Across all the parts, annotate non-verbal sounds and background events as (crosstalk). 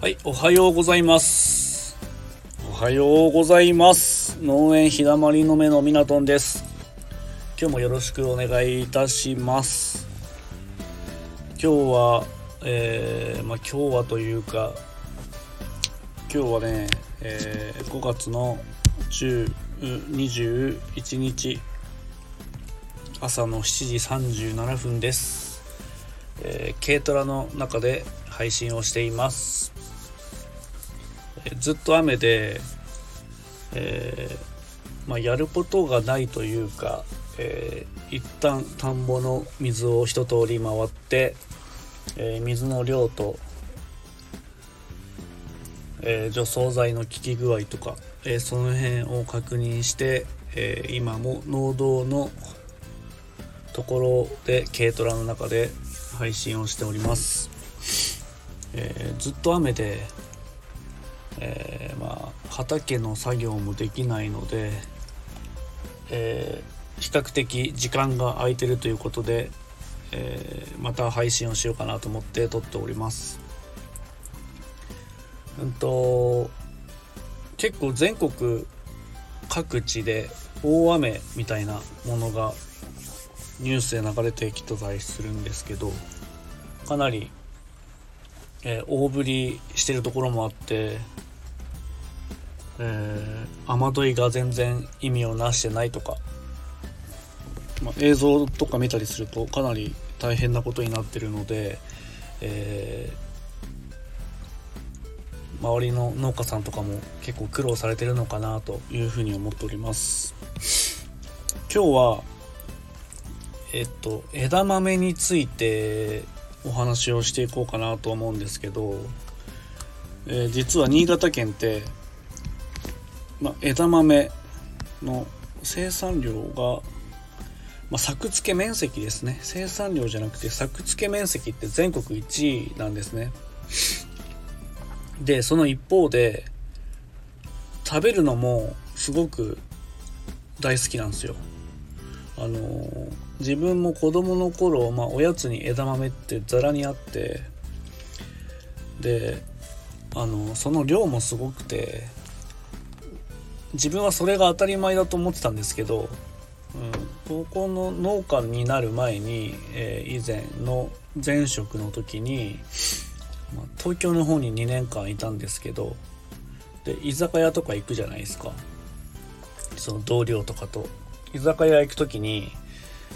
はい、おはようございます。おはようございます。農園ひだまりの目のみなとんです。今日もよろしくお願いいたします。今日は、えーまあ今日はというか、今日はね、えー5月の10 21日朝の7時37分です。えー軽トラの中で配信をしています。ずっと雨で、えーまあ、やることがないというか、えー一旦田んぼの水を一通り回って、えー水の量と、え除草剤の効き具合とか、えその辺を確認して、え今も農道のところで軽トラの中で配信をしております、えずっと雨で、えーまあ畑の作業もできないので、えー比較的時間が空いてるということで、えーまた配信をしようかなと思って撮っております。うんと結構全国各地で大雨みたいなものがニュースで流れてきてたりするんですけどかなり、えー大降りしてるところもあって、えー雨どいが全然意味をなしてないとか、まあ、映像とか見たりするとかなり大変なことになってるので、えー周りの農家さんとかも結構苦労されてるのかなというふうに思っております。今日はえっと枝豆についてお話をしていこうかなと思うんですけど、えー実は新潟県って、ま、枝豆の生産量が、ま、作付け面積ですね。生産量じゃなくて作付け面積って全国1位なんですね。でその一方で食べるのもすごく大好きなんですよ。あのー自分も子供の頃、まあ、おやつに枝豆ってざらにあってであのその量もすごくて自分はそれが当たり前だと思ってたんですけど、うん、高校の農家になる前に、えー以前の前職の時に、まあ東京の方に2年間いたんですけどで居酒屋とか行くじゃないですか。その同僚とかと。居酒屋行く時に、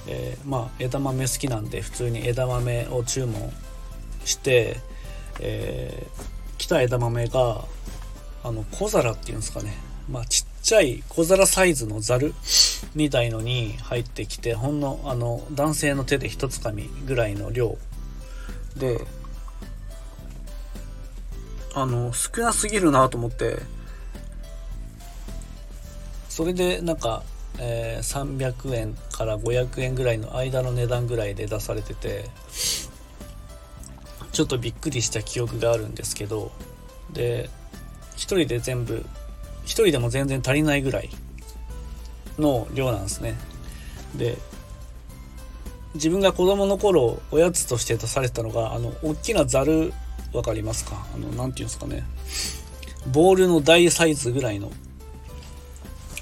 えーまあ枝豆好きなんで普通に枝豆を注文して、えー来た枝豆があの小皿っていうんですかね。まあちっちゃい小皿サイズのざるみたいのに入ってきてほんのあの男性の手で一つかみぐらいの量。であの少なすぎるなと思ってそれでなんか、えー300円から500円ぐらいの間の値段ぐらいで出されててちょっとびっくりした記憶があるんですけどで一人で全部一人でも全然足りないぐらいの量なんですね。で自分が子供の頃おやつとして出されたのがあの大きなざるわかりますか？あのなんていうんですかね。ボールの大サイズぐらいの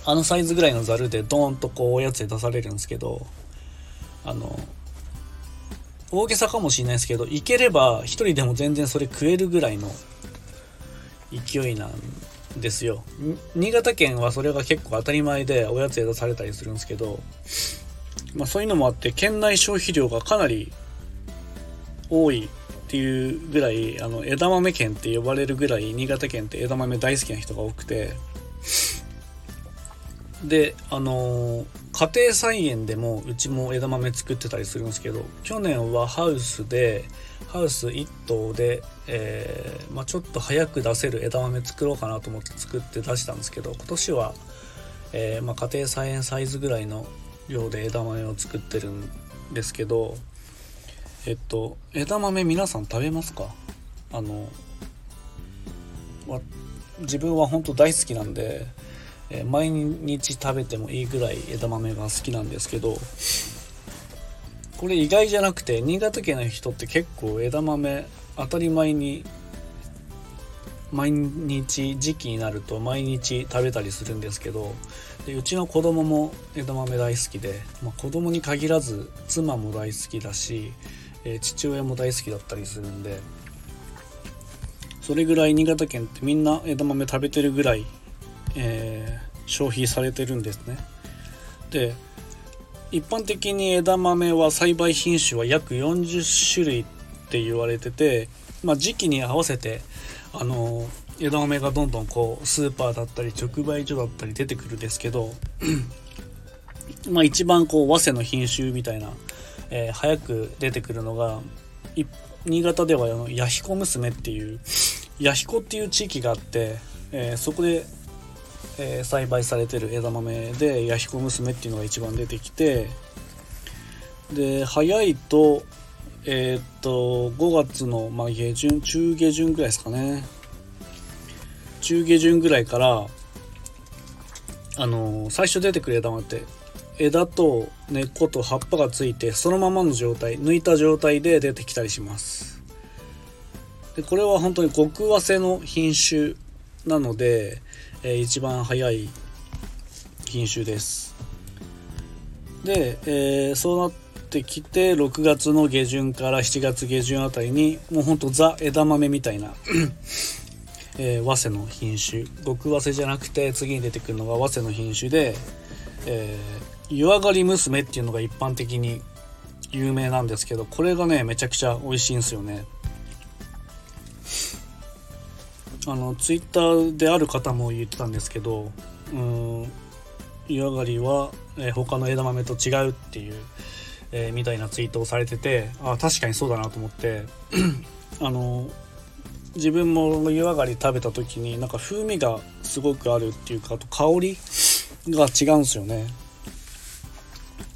あのサイズぐらいのざるでドーンとこうおやつで出されるんですけどあの大げさかもしれないですけどいければ一人でも全然それ食えるぐらいの勢いなんですよ。新潟県はそれが結構当たり前でおやつで出されたりするんですけど、まあ、そういうのもあって県内消費量がかなり多いっていうぐらいあの枝豆県って呼ばれるぐらい新潟県って枝豆大好きな人が多くてであのー家庭菜園でもうちも枝豆作ってたりするんですけど去年はハウスでハウス1棟で、えーまあ、ちょっと早く出せる枝豆作ろうかなと思って作って出したんですけど今年は、えーまあ、家庭菜園サイズぐらいの量で枝豆を作ってるんですけどえっと枝豆皆さん食べますか？あの自分は本当大好きなんで、え毎日食べてもいいぐらい枝豆が好きなんですけどこれ意外じゃなくて新潟県の人って結構枝豆当たり前に毎日時期になると毎日食べたりするんですけどでうちの子供も枝豆大好きで、まあ、子供に限らず妻も大好きだし、えー、父親も大好きだったりするんでそれぐらい新潟県ってみんな枝豆食べてるぐらい、えー、消費されてるんですね。で一般的に枝豆は栽培品種は約40種類って言われてて、まあ、時期に合わせてあの枝豆がどんどんこうスーパーだったり直売所だったり出てくるんですけど (clears throat) まあ一番こう早生の品種みたいな、えー、早く出てくるのが新潟ではあの弥彦娘っていう弥彦っていう地域があって、えー、そこで、えー、栽培されてる枝豆で弥彦娘っていうのが一番出てきてで早いとえー、っと5月の、まあ、下旬中下旬ぐらいですかね。中下旬ぐらいからあの最初出てくる枝豆って枝と根っこと葉っぱがついてそのままの状態抜いた状態で出てきたりします。でこれは本当に極早生の品種なので、えー、一番早い品種です。で、えー、そうなってきて6月の下旬から7月下旬あたりにもうほんとザ枝豆みたいな (clears throat) えー、早生の品種。極早生じゃなくて次に出てくるのが早生の品種で、えー、湯上がり娘っていうのが一般的に有名なんですけどこれがねめちゃくちゃ美味しいんですよね。あのツイッターである方も言ってたんですけどうん湯上がりは、えー、他の枝豆と違うっていう、えー、みたいなツイートをされててあ確かにそうだなと思って (clears throat) あの自分も湯上がり食べた時になんか風味がすごくあるっていうかあと香りが違うんですよね。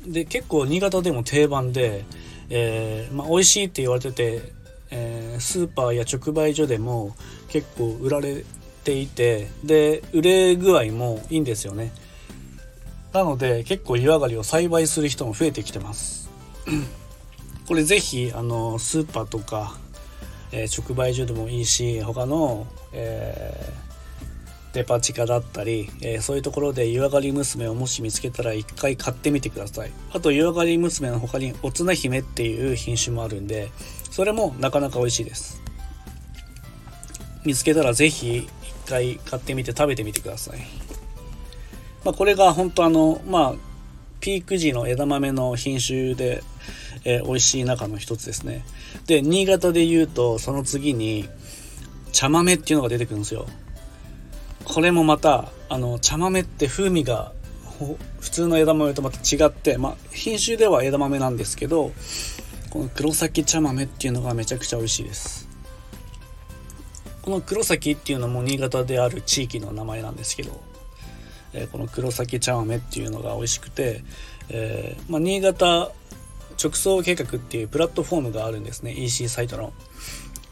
で結構新潟でも定番で、えー、まあ、美味しいって言われてて、スーパーや直売所でも結構売られていてで売れ具合もいいんですよね。なので結構湯上がりを栽培する人も増えてきてます。(clears throat) これ是非あのスーパーとかえー、直売所でもいいし他の、えー、デパ地下だったり、えー、そういうところで湯上がり娘をもし見つけたら一回買ってみてください。あと湯上がり娘の他におつな姫っていう品種もあるんでそれもなかなか美味しいです見つけたら是非一回買ってみて食べてみてくださいまあ、これが本当あのまあピーク時の枝豆の品種でえー、美味しい中の一つですね。で、新潟で言うと、その次に、茶豆っていうのが出てくるんですよ。これもまた、あの、茶豆って風味が普通の枝豆とまた違って、まあ、品種では枝豆なんですけど、この黒崎茶豆っていうのがめちゃくちゃ美味しいです。この黒崎っていうのも新潟である地域の名前なんですけど、えー、この黒崎茶豆っていうのが美味しくて、えー、まあ、新潟直送計画っていうプラットフォームがあるんですね EC サイトの、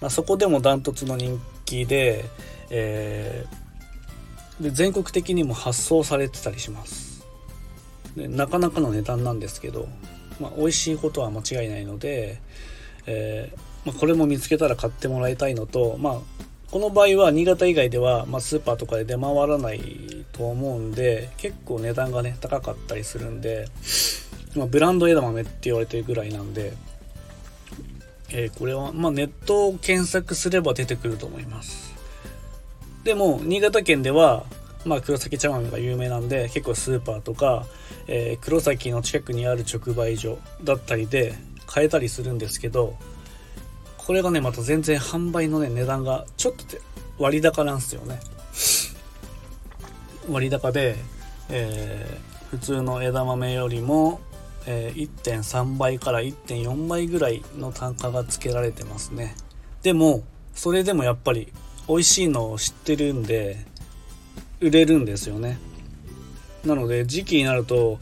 まあ、そこでもダントツの人気で,、えー、で全国的にも発送されてたりしますでなかなかの値段なんですけど、まあ、美味しいことは間違いないので、えー、まあ、これも見つけたら買ってもらいたいのと、まあ、この場合は新潟以外では、ま、スーパーとかで出回らないと思うんで結構値段がね高かったりするんでま、ブランド枝豆って言われてるぐらいなんで、えー、これは、ま、ネットを検索すれば出てくると思います。でも、新潟県では、まあ、黒崎茶豆が有名なんで、結構スーパーとか、えー、黒崎の近くにある直売所だったりで買えたりするんですけど、これがね、また全然販売のね、値段がちょっと割高なんですよね。(laughs) 割高で、えー、普通の枝豆よりも、えー、1.3倍から1.4倍ぐらいの単価がつけられてますねでもそれでもやっぱり美味しいのを知ってるんで売れるんですよね。なので時期になると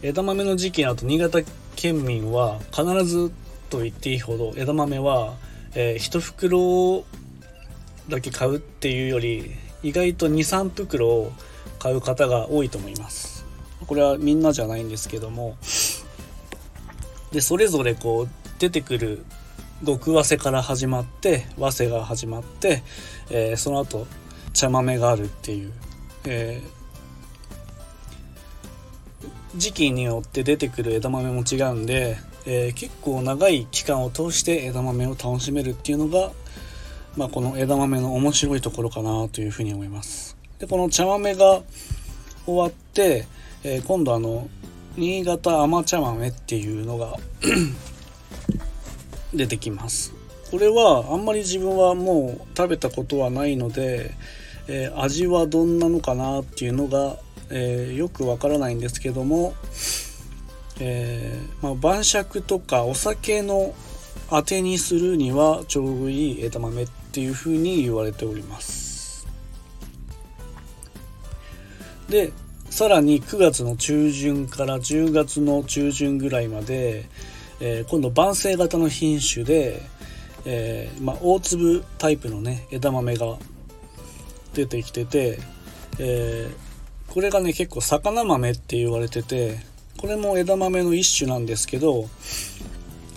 枝豆の時期になると新潟県民は必ずと言っていいほど枝豆は、えー、1袋だけ買うっていうより意外と23袋を買う方が多いと思います。これはみんなじゃないんですけども。でそれぞれこう出てくる極早生から始まって早生が始まって、えー、その後茶豆があるっていう、えー、時期によって出てくる枝豆も違うんで、えー、結構長い期間を通して枝豆を楽しめるっていうのが、まあ、この枝豆の面白いところかなというふうに思います。でこの茶豆が終わって、えー、今度あの新潟甘茶豆っていうのが (coughs) 出てきますこれはあんまり自分はもう食べたことはないので、えー、味はどんなのかなっていうのが、えー、よくわからないんですけども、えー、まあ、晩酌とかお酒のあてにするにはちょうどいい枝豆っていうふうに言われております。でさらに9月の中旬から10月の中旬ぐらいまで、え、今度晩成型の品種で、え、まあ、大粒タイプのね枝豆が出てきてて、えー、これがね結構魚豆って言われててこれも枝豆の一種なんですけど、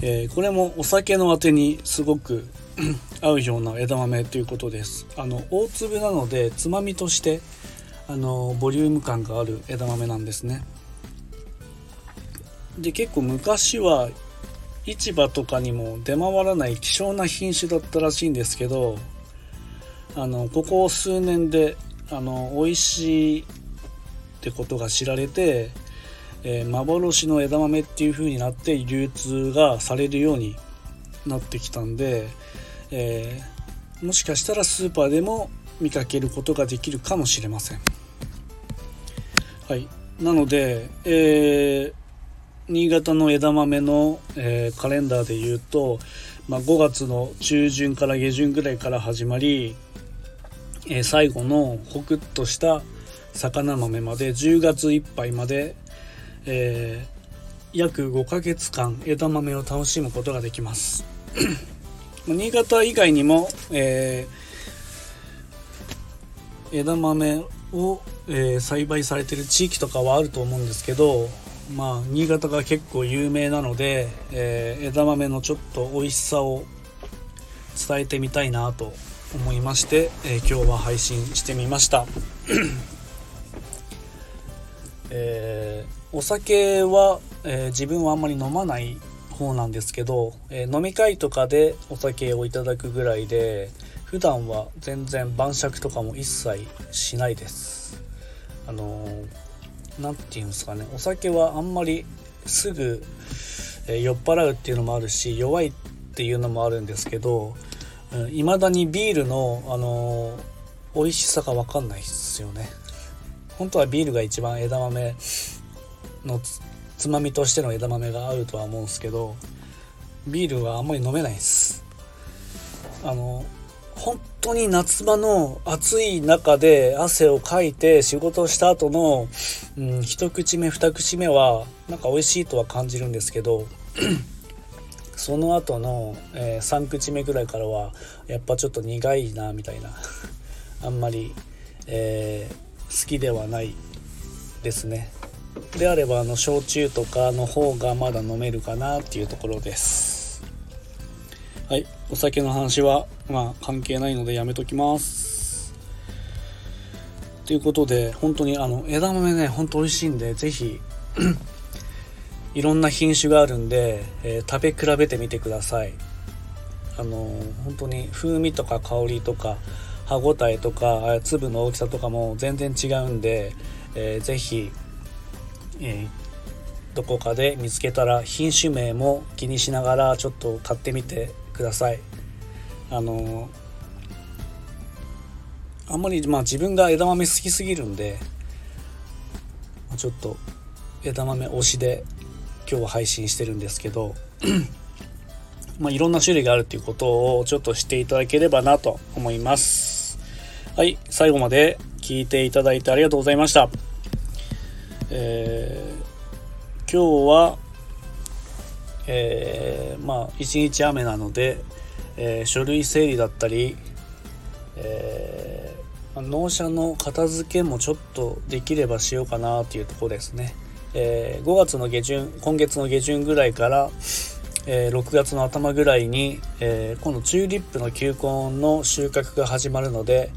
えこれもお酒のあてにすごく (clears throat) 合うような枝豆ということです。あの大粒なのでつまみとしてあのボリューム感がある枝豆なんですね。で結構昔は市場とかにも出回らない希少な品種だったらしいんですけどあのここ数年であの美味しいってことが知られて、えー、幻の枝豆っていう風になって流通がされるようになってきたんで、えー、もしかしたらスーパーでも見かけることができるかもしれません。はい、なので、えー新潟の枝豆の、え、カレンダーで言うと、まあ、5月の中旬から下旬ぐらいから始まり、え、最後のホクッとした魚豆まで10月いっぱいまで、えー、約5ヶ月間枝豆を楽しむことができます。(clears throat) 新潟以外にも、えー、枝豆を、えー、栽培されてる地域とかはあると思うんですけどまあ、新潟が結構有名なので、え、枝豆のちょっと美味しさを伝えてみたいなと思いまして、えー、今日は配信してみました、えー、お酒は、え自分はあんまり飲まない方なんですけど、え飲み会とかでお酒をいただくぐらいで普段は全然晩酌とかも一切しないです。あの何て言うんですかね。お酒はあんまりすぐ、えー、酔っ払うっていうのもあるし弱いっていうのもあるんですけどいま、だにビールの、あのー、美味しさが分かんないっすよね。本当はビールが一番枝豆のつまみとしての枝豆が合うとは思うんすけどビールはあんまり飲めないです。あの本当に夏場の暑い中で汗をかいて仕事をした後の、うん、一口目二口目はなんか美味しいとは感じるんですけどその後の、えー、3口目ぐらいからはやっぱちょっと苦いなみたいな。(laughs) あんまり、えー、好きではないですね。であればあの焼酎とかの方がまだ飲めるかなっていうところです。はい、お酒の話は、まあ、関係ないのでやめときます。ということで、本当にあの枝豆ね、ほんと美味しいんで、是非いろんな品種があるんで、えー、食べ比べてみてください。あのー、本当に風味とか香りとか歯ごたえとか粒の大きさとかも全然違うんで、えー、ぜひ、えー、どこかで見つけたら品種名も気にしながらちょっと買ってみてくださいあのあんまりまあ自分が枝豆好きすぎるんでちょっと枝豆推しで今日は配信してるんですけど (clears throat) まあいろんな種類があるっていうことをちょっと知っていただければなと思います。はい最後まで聞いていただいてありがとうございました。えー、今日はえー、まあ一日雨なので、えー、書類整理だったり、えー、納車の片付けもちょっとできればしようかなというところですね、え5月の下旬今月の下旬ぐらいからえー、6月の頭ぐらいに、えー、今度チューリップの球根の収穫が始まるので、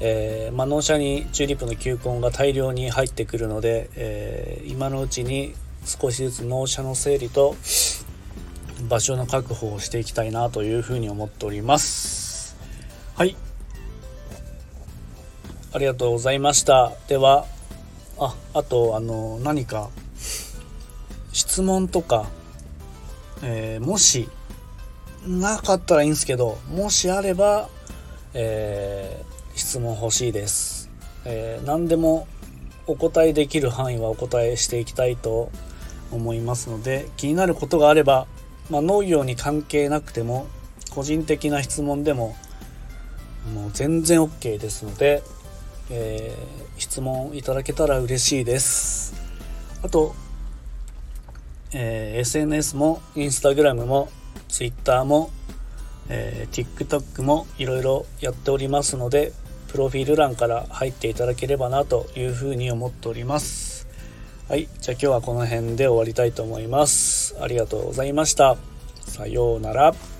えー、まあ、納車にチューリップの球根が大量に入ってくるので、え今のうちに少しずつ納車の整理と場所の確保をしていきたいなというふうに思っております。はい。ありがとうございました。ではああとあの何か質問とかえー、もしなかったらいいんですけどもしあれば、えー、質問欲しいです、えー、何でもお答えできる範囲はお答えしていきたいと思いますので気になることがあれば、まあ、農業に関係なくても個人的な質問でももう全然 OK ですので、えー、質問いただけたら嬉しいです。あとえー、SNS も Instagram も Twitter も、えー、TikTok もいろいろやっておりますのでプロフィール欄から入っていただければなというふうに思っております。はいじゃあ今日はこの辺で終わりたいと思います。ありがとうございました。さようなら。